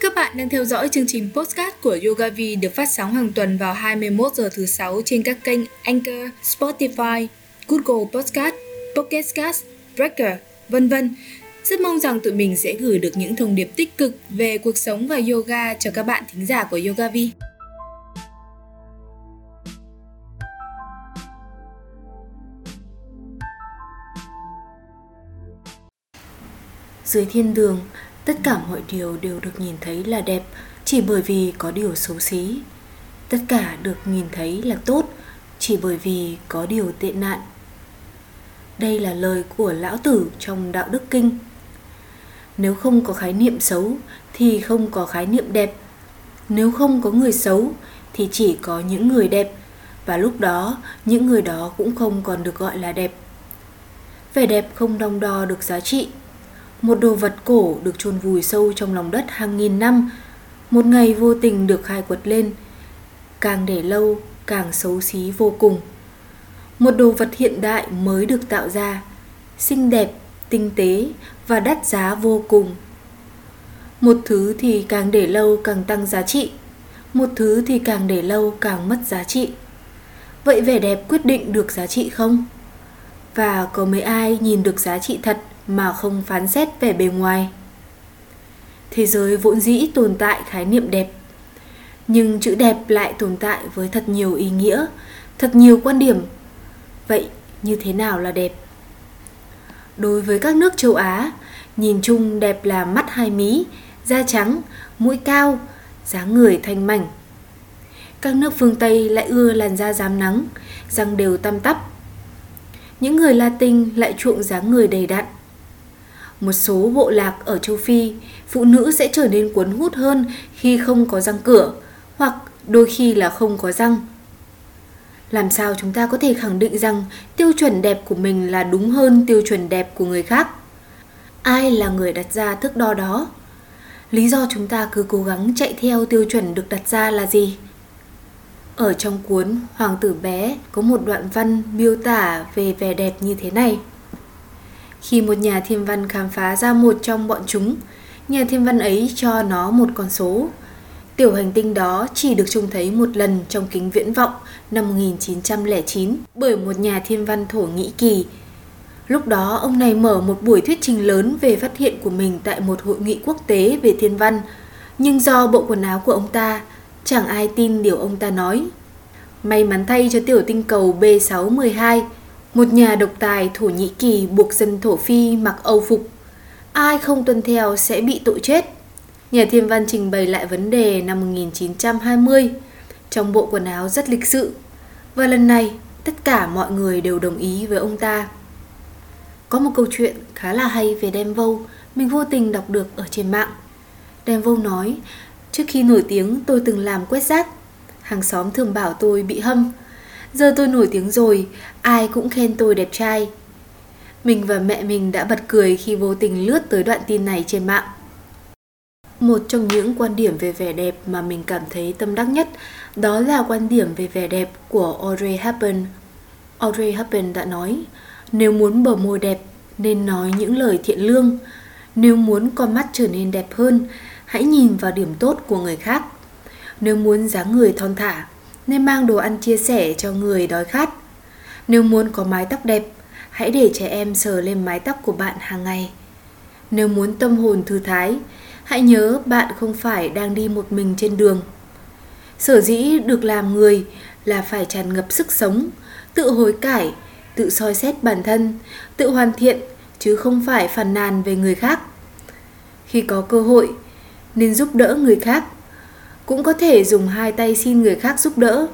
Các bạn đang theo dõi chương trình podcast của YogaVi được phát sóng hàng tuần vào 21 giờ thứ sáu trên các kênh Anchor, Spotify, Google Podcast, Pocket Cast, Breaker, vân vân. Rất mong rằng tụi mình sẽ gửi được những thông điệp tích cực về cuộc sống và yoga cho các bạn thính giả của YogaVi. Dưới thiên đường, tất cả mọi điều đều được nhìn thấy là đẹp, chỉ bởi vì có điều xấu xí. Tất cả được nhìn thấy là tốt, chỉ bởi vì có điều tệ nạn. Đây là lời của lão tử trong Đạo Đức Kinh. Nếu không có khái niệm xấu, thì không có khái niệm đẹp. Nếu không có người xấu, thì chỉ có những người đẹp, và lúc đó, những người đó cũng không còn được gọi là đẹp. Vẻ đẹp không đong đo được giá trị một đồ vật cổ được chôn vùi sâu trong lòng đất hàng nghìn năm, một ngày vô tình được khai quật lên, càng để lâu càng xấu xí vô cùng. Một đồ vật hiện đại mới được tạo ra, xinh đẹp, tinh tế và đắt giá vô cùng. Một thứ thì càng để lâu càng tăng giá trị, một thứ thì càng để lâu càng mất giá trị. Vậy vẻ đẹp quyết định được giá trị không? Và có mấy ai nhìn được giá trị thật mà không phán xét về bề ngoài. Thế giới vốn dĩ tồn tại khái niệm đẹp, nhưng chữ đẹp lại tồn tại với thật nhiều ý nghĩa, thật nhiều quan điểm. Vậy như thế nào là đẹp? Đối với các nước châu á, nhìn chung đẹp là mắt hai mí, da trắng, mũi cao, dáng người thanh mảnh. Các nước phương tây lại ưa làn da rám nắng, răng đều tăm tắp. Những người latin lại chuộng dáng người đầy đặn một số bộ lạc ở châu Phi, phụ nữ sẽ trở nên cuốn hút hơn khi không có răng cửa hoặc đôi khi là không có răng. Làm sao chúng ta có thể khẳng định rằng tiêu chuẩn đẹp của mình là đúng hơn tiêu chuẩn đẹp của người khác? Ai là người đặt ra thước đo đó? Lý do chúng ta cứ cố gắng chạy theo tiêu chuẩn được đặt ra là gì? Ở trong cuốn Hoàng tử bé có một đoạn văn miêu tả về vẻ đẹp như thế này. Khi một nhà thiên văn khám phá ra một trong bọn chúng, nhà thiên văn ấy cho nó một con số. Tiểu hành tinh đó chỉ được trông thấy một lần trong kính viễn vọng năm 1909 bởi một nhà thiên văn Thổ Nhĩ Kỳ. Lúc đó ông này mở một buổi thuyết trình lớn về phát hiện của mình tại một hội nghị quốc tế về thiên văn, nhưng do bộ quần áo của ông ta, chẳng ai tin điều ông ta nói. May mắn thay cho tiểu tinh cầu B612, một nhà độc tài Thổ Nhĩ Kỳ buộc dân Thổ Phi mặc âu phục. Ai không tuân theo sẽ bị tội chết. Nhà thiên văn trình bày lại vấn đề năm 1920 trong bộ quần áo rất lịch sự. Và lần này, tất cả mọi người đều đồng ý với ông ta. Có một câu chuyện khá là hay về Đen Vâu mình vô tình đọc được ở trên mạng. Đen Vâu nói, trước khi nổi tiếng tôi từng làm quét rác. Hàng xóm thường bảo tôi bị hâm, Giờ tôi nổi tiếng rồi, ai cũng khen tôi đẹp trai. Mình và mẹ mình đã bật cười khi vô tình lướt tới đoạn tin này trên mạng. Một trong những quan điểm về vẻ đẹp mà mình cảm thấy tâm đắc nhất đó là quan điểm về vẻ đẹp của Audrey Hepburn. Audrey Hepburn đã nói, nếu muốn bờ môi đẹp nên nói những lời thiện lương, nếu muốn con mắt trở nên đẹp hơn, hãy nhìn vào điểm tốt của người khác. Nếu muốn dáng người thon thả, nên mang đồ ăn chia sẻ cho người đói khát. Nếu muốn có mái tóc đẹp, hãy để trẻ em sờ lên mái tóc của bạn hàng ngày. Nếu muốn tâm hồn thư thái, hãy nhớ bạn không phải đang đi một mình trên đường. Sở dĩ được làm người là phải tràn ngập sức sống, tự hối cải, tự soi xét bản thân, tự hoàn thiện chứ không phải phàn nàn về người khác. Khi có cơ hội, nên giúp đỡ người khác cũng có thể dùng hai tay xin người khác giúp đỡ.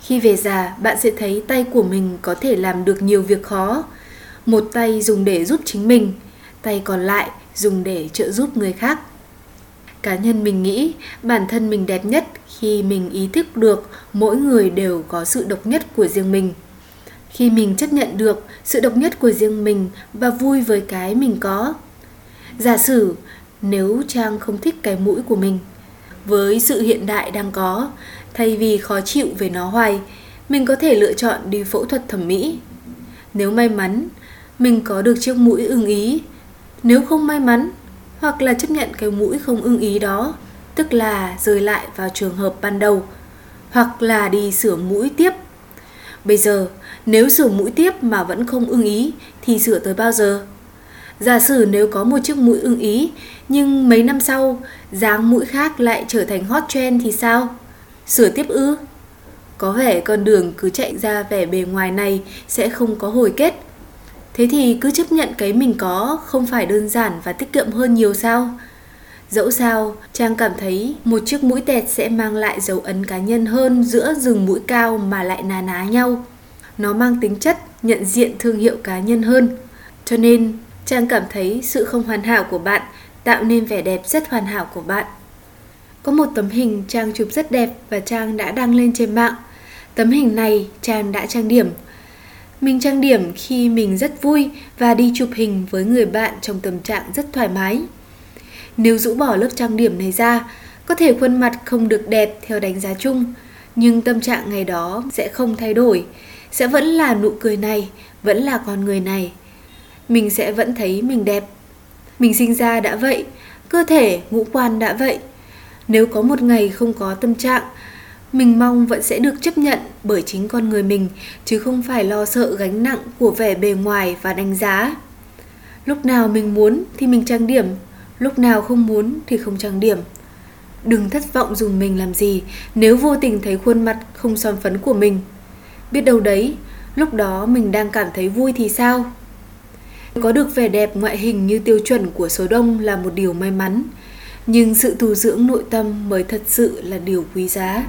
Khi về già, bạn sẽ thấy tay của mình có thể làm được nhiều việc khó. Một tay dùng để giúp chính mình, tay còn lại dùng để trợ giúp người khác. Cá nhân mình nghĩ bản thân mình đẹp nhất khi mình ý thức được mỗi người đều có sự độc nhất của riêng mình. Khi mình chấp nhận được sự độc nhất của riêng mình và vui với cái mình có. Giả sử nếu Trang không thích cái mũi của mình với sự hiện đại đang có thay vì khó chịu về nó hoài mình có thể lựa chọn đi phẫu thuật thẩm mỹ nếu may mắn mình có được chiếc mũi ưng ý nếu không may mắn hoặc là chấp nhận cái mũi không ưng ý đó, tức là rời lại vào trường hợp ban đầu, hoặc là đi sửa mũi tiếp. Bây giờ, nếu sửa mũi tiếp mà vẫn không ưng ý thì sửa tới bao giờ? Giả sử nếu có một chiếc mũi ưng ý, nhưng mấy năm sau, dáng mũi khác lại trở thành hot trend thì sao? Sửa tiếp ư? Có vẻ con đường cứ chạy ra vẻ bề ngoài này sẽ không có hồi kết. Thế thì cứ chấp nhận cái mình có không phải đơn giản và tiết kiệm hơn nhiều sao? Dẫu sao, Trang cảm thấy một chiếc mũi tẹt sẽ mang lại dấu ấn cá nhân hơn giữa rừng mũi cao mà lại ná ná nhau. Nó mang tính chất nhận diện thương hiệu cá nhân hơn. Cho nên, Trang cảm thấy sự không hoàn hảo của bạn tạo nên vẻ đẹp rất hoàn hảo của bạn. Có một tấm hình Trang chụp rất đẹp và Trang đã đăng lên trên mạng. Tấm hình này Trang đã trang điểm. Mình trang điểm khi mình rất vui và đi chụp hình với người bạn trong tâm trạng rất thoải mái. Nếu rũ bỏ lớp trang điểm này ra, có thể khuôn mặt không được đẹp theo đánh giá chung, nhưng tâm trạng ngày đó sẽ không thay đổi, sẽ vẫn là nụ cười này, vẫn là con người này. Mình sẽ vẫn thấy mình đẹp. Mình sinh ra đã vậy, cơ thể, ngũ quan đã vậy. Nếu có một ngày không có tâm trạng, mình mong vẫn sẽ được chấp nhận bởi chính con người mình chứ không phải lo sợ gánh nặng của vẻ bề ngoài và đánh giá. Lúc nào mình muốn thì mình trang điểm, lúc nào không muốn thì không trang điểm. Đừng thất vọng dùng mình làm gì nếu vô tình thấy khuôn mặt không son phấn của mình. Biết đâu đấy, lúc đó mình đang cảm thấy vui thì sao? Có được vẻ đẹp ngoại hình như tiêu chuẩn của số đông là một điều may mắn, nhưng sự tu dưỡng nội tâm mới thật sự là điều quý giá.